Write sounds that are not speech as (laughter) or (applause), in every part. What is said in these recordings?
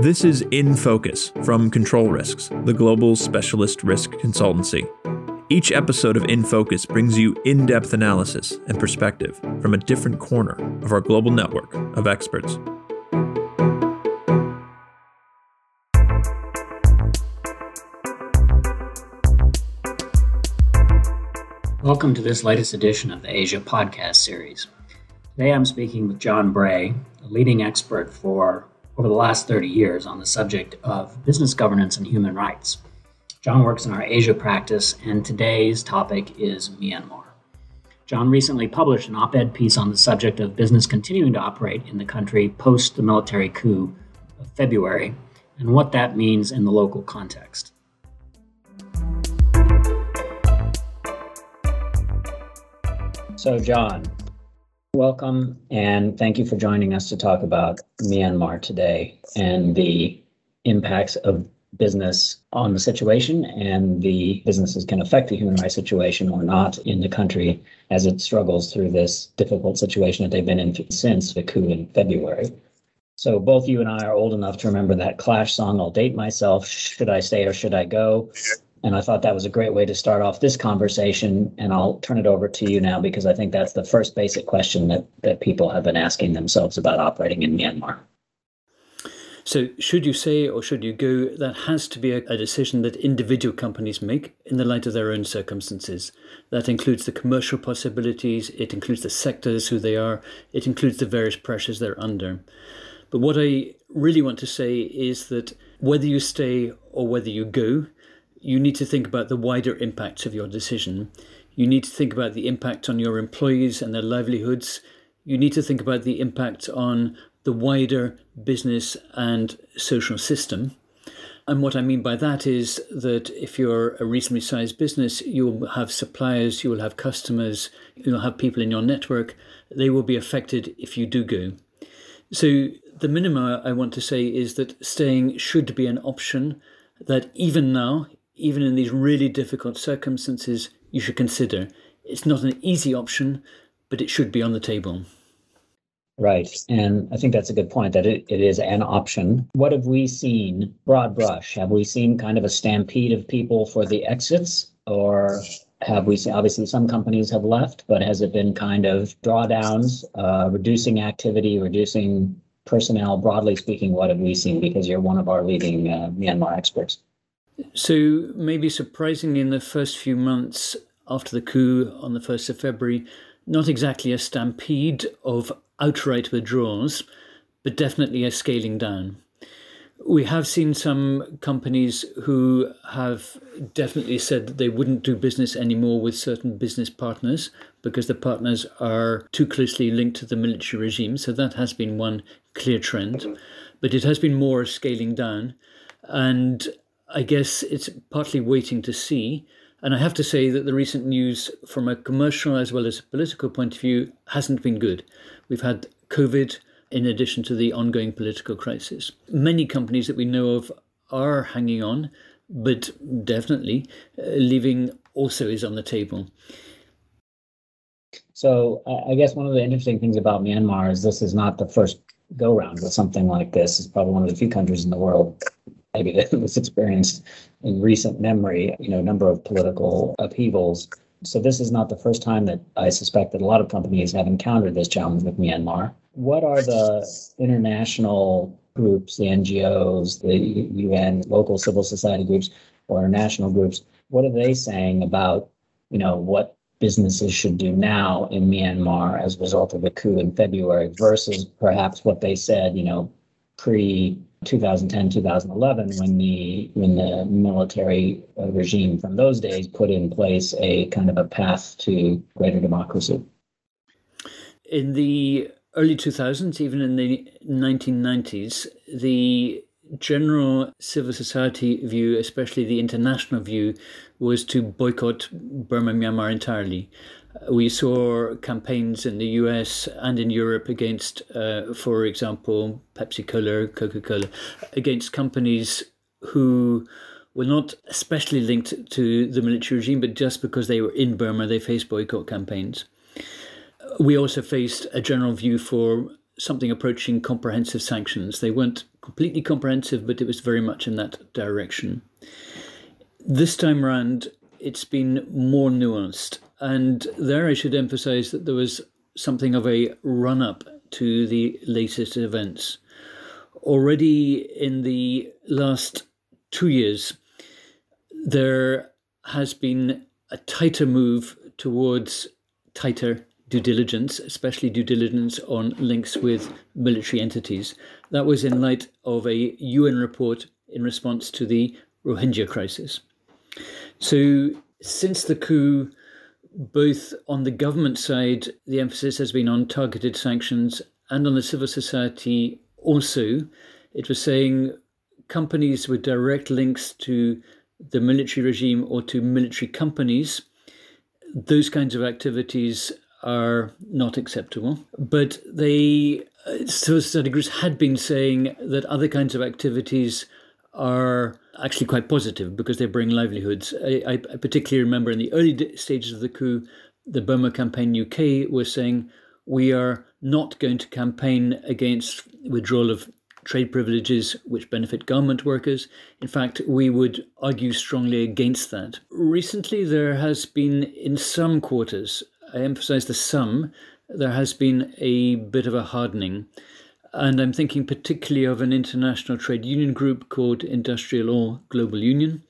This is In Focus from Control Risks, the global specialist risk consultancy. Each episode of In Focus brings you in depth analysis and perspective from a different corner of our global network of experts. Welcome to this latest edition of the Asia podcast series. Today I'm speaking with John Bray, a leading expert for over the last 30 years on the subject of business governance and human rights. John works in our Asia practice, and today's topic is Myanmar. John recently published an op ed piece on the subject of business continuing to operate in the country post the military coup of February and what that means in the local context. So, John, Welcome, and thank you for joining us to talk about Myanmar today and the impacts of business on the situation and the businesses can affect the human rights situation or not in the country as it struggles through this difficult situation that they've been in since the coup in February. So both you and I are old enough to remember that Clash song, I'll date myself, should I stay or should I go? And I thought that was a great way to start off this conversation. And I'll turn it over to you now because I think that's the first basic question that, that people have been asking themselves about operating in Myanmar. So, should you say or should you go? That has to be a, a, decision that individual companies make in the light of their own circumstances. That includes the commercial possibilities, it includes the sectors, who they are, it includes the various pressures they're under. But what I really want to say is that whether you stay or whether you go, you need to think about the wider impacts of your decision. You need to think about the impact on your employees and their livelihoods. You need to think about the impact on the wider business and social system. And what I mean by that is that if you're a reasonably sized business, you'll have suppliers, you will have customers, you'll have people in your network. They will be affected if you do go. So, the minimum I want to say is that staying should be an option, that even now, even in these really difficult circumstances, you should consider. It's not an easy option, but it should be on the table. Right. And I think that's a good point that it, it is an option. What have we seen, broad brush? Have we seen kind of a stampede of people for the exits? Or have we seen, obviously, some companies have left, but has it been kind of drawdowns, uh, reducing activity, reducing personnel? Broadly speaking, what have we seen? Because you're one of our leading uh, Myanmar experts. So, maybe surprisingly, in the first few months after the coup on the 1st of February, not exactly a stampede of outright withdrawals, but definitely a scaling down. We have seen some companies who have definitely said that they wouldn't do business anymore with certain business partners because the partners are too closely linked to the military regime. So that has been one clear trend. But it has been more a scaling down. And I guess it's partly waiting to see. And I have to say that the recent news, from a commercial as well as a political point of view, hasn't been good. We've had COVID in addition to the ongoing political crisis. Many companies that we know of are hanging on, but definitely uh, leaving also is on the table. So I guess one of the interesting things about Myanmar is this is not the first go round with something like this. It's probably one of the few countries in the world maybe that (laughs) was experienced in recent memory, you know, number of political upheavals. So this is not the first time that I suspect that a lot of companies have encountered this challenge with Myanmar. What are the international groups, the NGOs, the UN, local civil society groups, or national groups? What are they saying about, you know, what businesses should do now in Myanmar as a result of the coup in February versus perhaps what they said, you know, pre 2010 2011 when the when the military regime from those days put in place a kind of a path to greater democracy. In the early 2000s even in the 1990s the general civil society view especially the international view was to boycott burma myanmar entirely we saw campaigns in the US and in Europe against, uh, for example, Pepsi Cola, Coca Cola, against companies who were not especially linked to the military regime, but just because they were in Burma, they faced boycott campaigns. We also faced a general view for something approaching comprehensive sanctions. They weren't completely comprehensive, but it was very much in that direction. This time round, it's been more nuanced. And there I should emphasize that there was something of a run up to the latest events. Already in the last two years, there has been a tighter move towards tighter due diligence, especially due diligence on links with military entities. That was in light of a UN report in response to the Rohingya crisis. So, since the coup, both on the government side, the emphasis has been on targeted sanctions, and on the civil society also. It was saying companies with direct links to the military regime or to military companies, those kinds of activities are not acceptable. But they, to some degrees, had been saying that other kinds of activities are actually quite positive because they bring livelihoods. I, I particularly remember in the early stages of the coup, the Burma Campaign UK was saying, we are not going to campaign against withdrawal of trade privileges which benefit government workers. In fact, we would argue strongly against that. Recently, there has been, in some quarters, I emphasize the some, there has been a bit of a hardening. And I'm thinking particularly of an international trade union group called IndustriALL Global Union.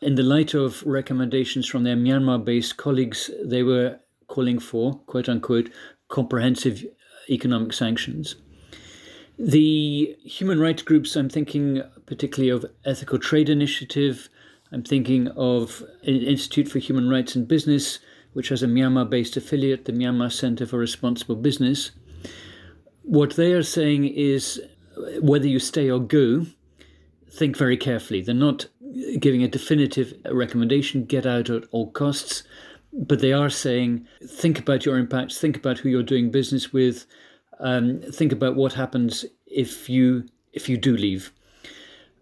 In the light of recommendations from their Myanmar based colleagues, they were calling for, quote unquote, comprehensive economic sanctions. The human rights groups, I'm thinking particularly of Ethical Trade Initiative, I'm thinking of Institute for Human Rights and Business, which has a Myanmar based affiliate, the Myanmar Center for Responsible Business. What they are saying is whether you stay or go, think very carefully. They're not giving a definitive recommendation, get out at all costs, but they are saying think about your impacts, think about who you're doing business with, um, think about what happens if you if you do leave.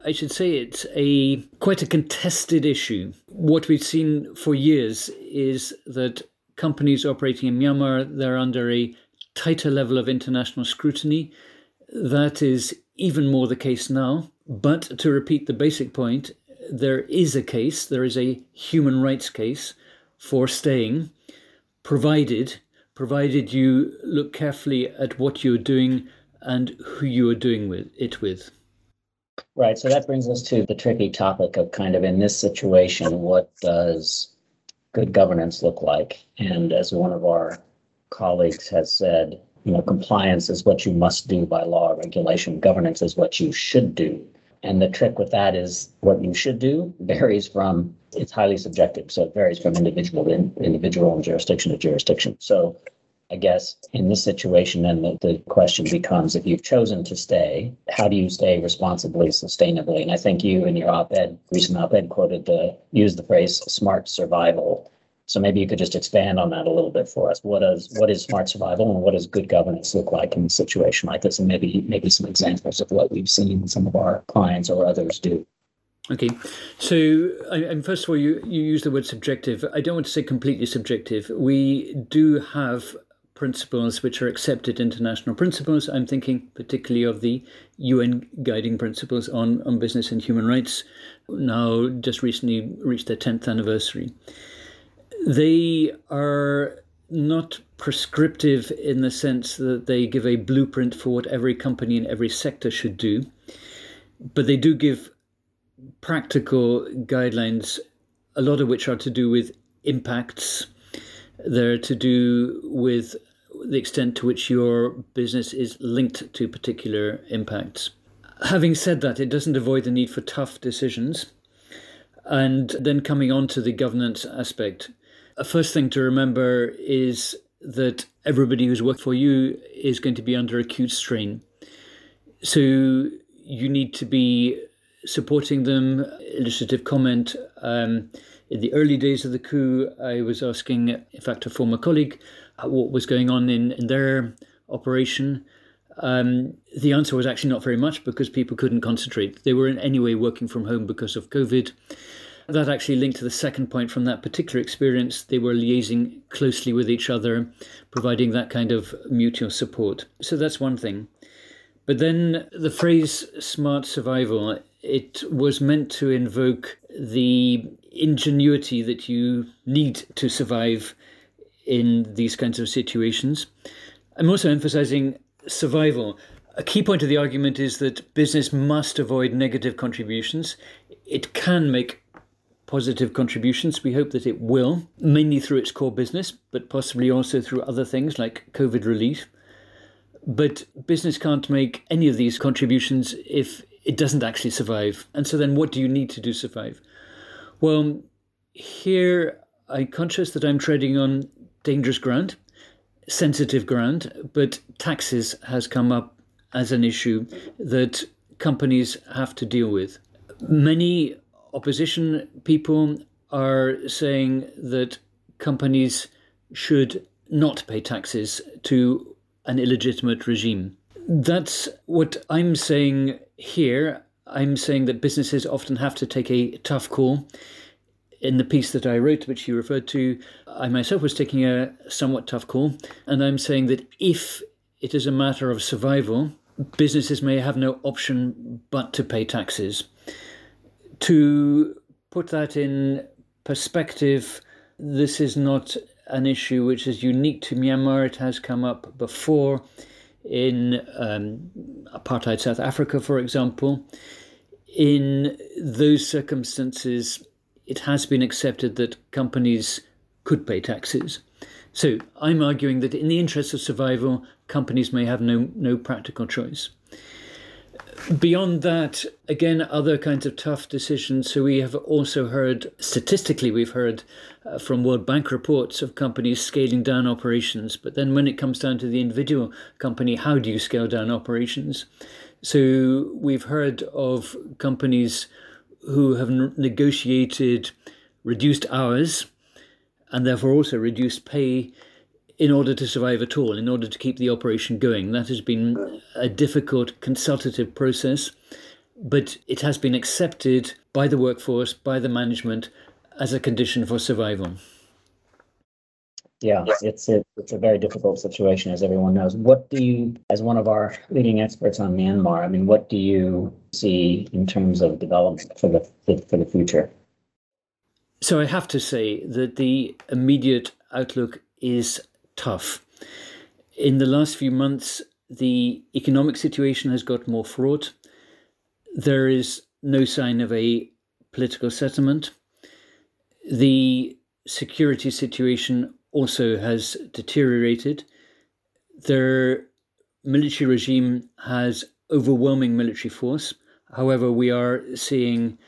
I should say it's a quite a contested issue. What we've seen for years is that companies operating in Myanmar they're under a tighter level of international scrutiny. That is even more the case now. But to repeat the basic point, there is a case, there is a human rights case for staying, provided provided you look carefully at what you're doing and who you are doing with it with. Right. So that brings us to the tricky topic of kind of in this situation, what does good governance look like? And as one of our colleagues has said, you know, compliance is what you must do by law, regulation, governance is what you should do. And the trick with that is what you should do varies from, it's highly subjective. So it varies from individual to individual and jurisdiction to jurisdiction. So I guess in this situation, then the, the question becomes if you've chosen to stay, how do you stay responsibly, sustainably? And I think you in your op ed, recent op ed quoted the, use the phrase smart survival. So maybe you could just expand on that a little bit for us. What is what is smart survival and what does good governance look like in a situation like this? And maybe maybe some examples of what we've seen some of our clients or others do. Okay, so and first of all, you you use the word subjective. I don't want to say completely subjective. We do have principles which are accepted international principles. I'm thinking particularly of the UN guiding principles on, on business and human rights, now just recently reached their 10th anniversary they are not prescriptive in the sense that they give a blueprint for what every company in every sector should do, but they do give practical guidelines, a lot of which are to do with impacts. They're to do with the extent to which your business is linked to particular impacts. Having said that, it doesn't avoid the need for tough decisions. And then coming on to the governance aspect, a first thing to remember is that everybody who's worked for you is going to be under acute strain. So you need to be supporting them. Illustrative comment. Um, in the early days of the coup, I was asking, in fact, a former colleague, what was going on in, in their operation. Um, the answer was actually not very much because people couldn't concentrate. They were in any way working from home because of COVID. That actually linked to the second point from that particular experience. They were liaising closely with each other, providing that kind of mutual support. So that's one thing. But then the phrase smart survival, it was meant to invoke the ingenuity that you need to survive in these kinds of situations. I'm also emphasizing survival. A key point of the argument is that business must avoid negative contributions. It can make positive contributions. We hope that it will, mainly through its core business, but possibly also through other things like COVID relief. But business can't make any of these contributions if it doesn't actually survive. And so then what do you need to do survive? Well, here I'm conscious that I'm treading on dangerous ground, sensitive ground, but taxes has come up as an issue that companies have to deal with. Many opposition people are saying that companies should not pay taxes to an illegitimate regime. That's what I'm saying here. I'm saying that businesses often have to take a tough call. In the piece that I wrote, which you referred to, I myself was taking a somewhat tough call. And I'm saying that if it is a matter of survival, businesses may have no option but to pay taxes. To put that in perspective, this is not an issue which is unique to Myanmar. It has come up before in um, apartheid South Africa, for example. In those circumstances, it has been accepted that companies could pay taxes. So I'm arguing that in the interest of survival, companies may have no, no practical choice. Beyond that, again, other kinds of tough decisions. So we have also heard, statistically, we've heard uh, from World Bank reports of companies scaling down operations. But then when it comes down to the individual company, how do you scale down operations? So we've heard of companies who have negotiated reduced hours and therefore also reduced pay in order to survive at all, in order to keep the operation going. That has been a difficult consultative process, but it has been accepted by the workforce, by the management, as a condition for survival. Yeah, it's a, it's a very difficult situation, as everyone knows. What do you, as one of our leading experts on Myanmar, I mean, what do you see in terms of development for the for the future? So I have to say that the immediate outlook is tough. In the last few months, the economic situation has got more fraught. There is no sign of a political settlement. The security situation also has deteriorated. Their military regime has overwhelming military force. However, we are seeing,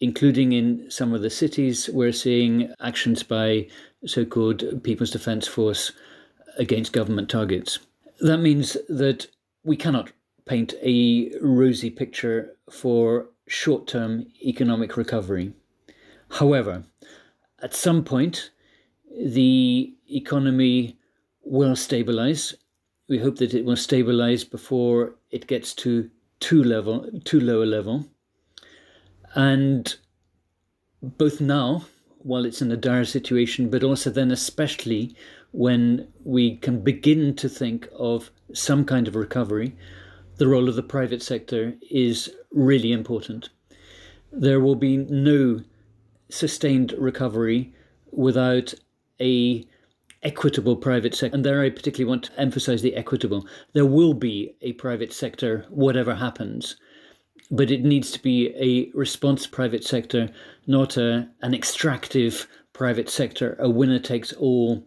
including in some of the cities, we're seeing actions by so called People's Defense Force against government targets. That means that we cannot paint a rosy picture for short term economic recovery. However, at some point, the economy will stabilize. We hope that it will stabilize before it gets to too level, too low a level. And both now, while it's in a dire situation, but also then especially when we can begin to think of some kind of recovery, the role of the private sector is really important. There will be no sustained recovery without a equitable private sector and there i particularly want to emphasize the equitable there will be a private sector whatever happens but it needs to be a response private sector not a, an extractive private sector a winner takes all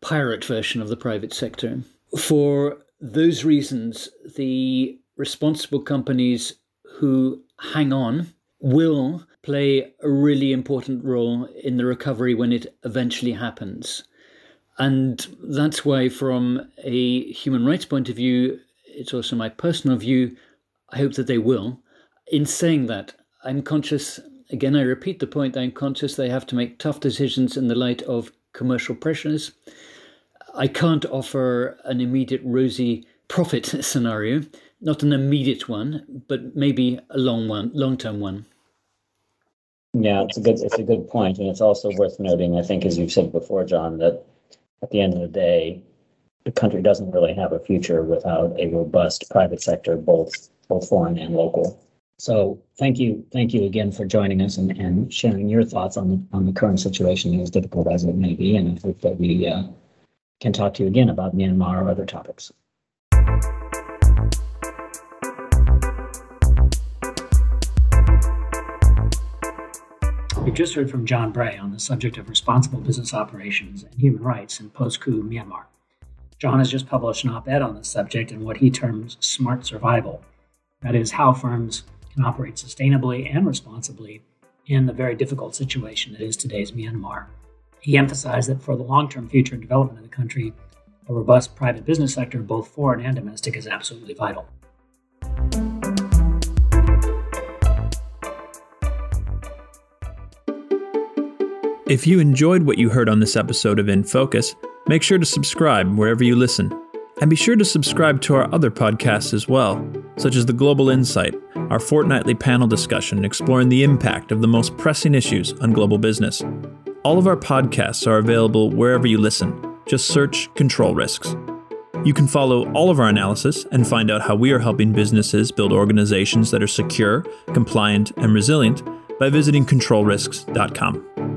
pirate version of the private sector. For those reasons, the responsible companies who hang on will play a really important role in the recovery when it eventually happens. And that's why, from a human rights point of view, it's also my personal view, I hope that they will. In saying that, I'm conscious, again, I repeat the point, I'm conscious they have to make tough decisions in the light of commercial pressures. I can't offer an immediate rosy profit (laughs) scenario, not an immediate one, but maybe a long one, long-term one. Yeah, it's a good it's a good point, and it's also worth noting. I think, as you've said before, John, that at the end of the day, the country doesn't really have a future without a robust private sector, both both foreign and local. So thank you, thank you again for joining us and, and sharing your thoughts on the on the current situation, as difficult as it may be, and I hope that we uh, can talk to you again about Myanmar or other topics. We've just heard from John Bray on the subject of responsible business operations and human rights in post coup Myanmar. John has just published an op ed on this subject in what he terms smart survival. That is, how firms can operate sustainably and responsibly in the very difficult situation that is today's Myanmar. He emphasized that for the long term future and development of the country, a robust private business sector, both foreign and domestic, is absolutely vital. If you enjoyed what you heard on this episode of In Focus, make sure to subscribe wherever you listen. And be sure to subscribe to our other podcasts as well, such as The Global Insight, our fortnightly panel discussion exploring the impact of the most pressing issues on global business. All of our podcasts are available wherever you listen. Just search Control Risks. You can follow all of our analysis and find out how we are helping businesses build organizations that are secure, compliant, and resilient by visiting controlrisks.com.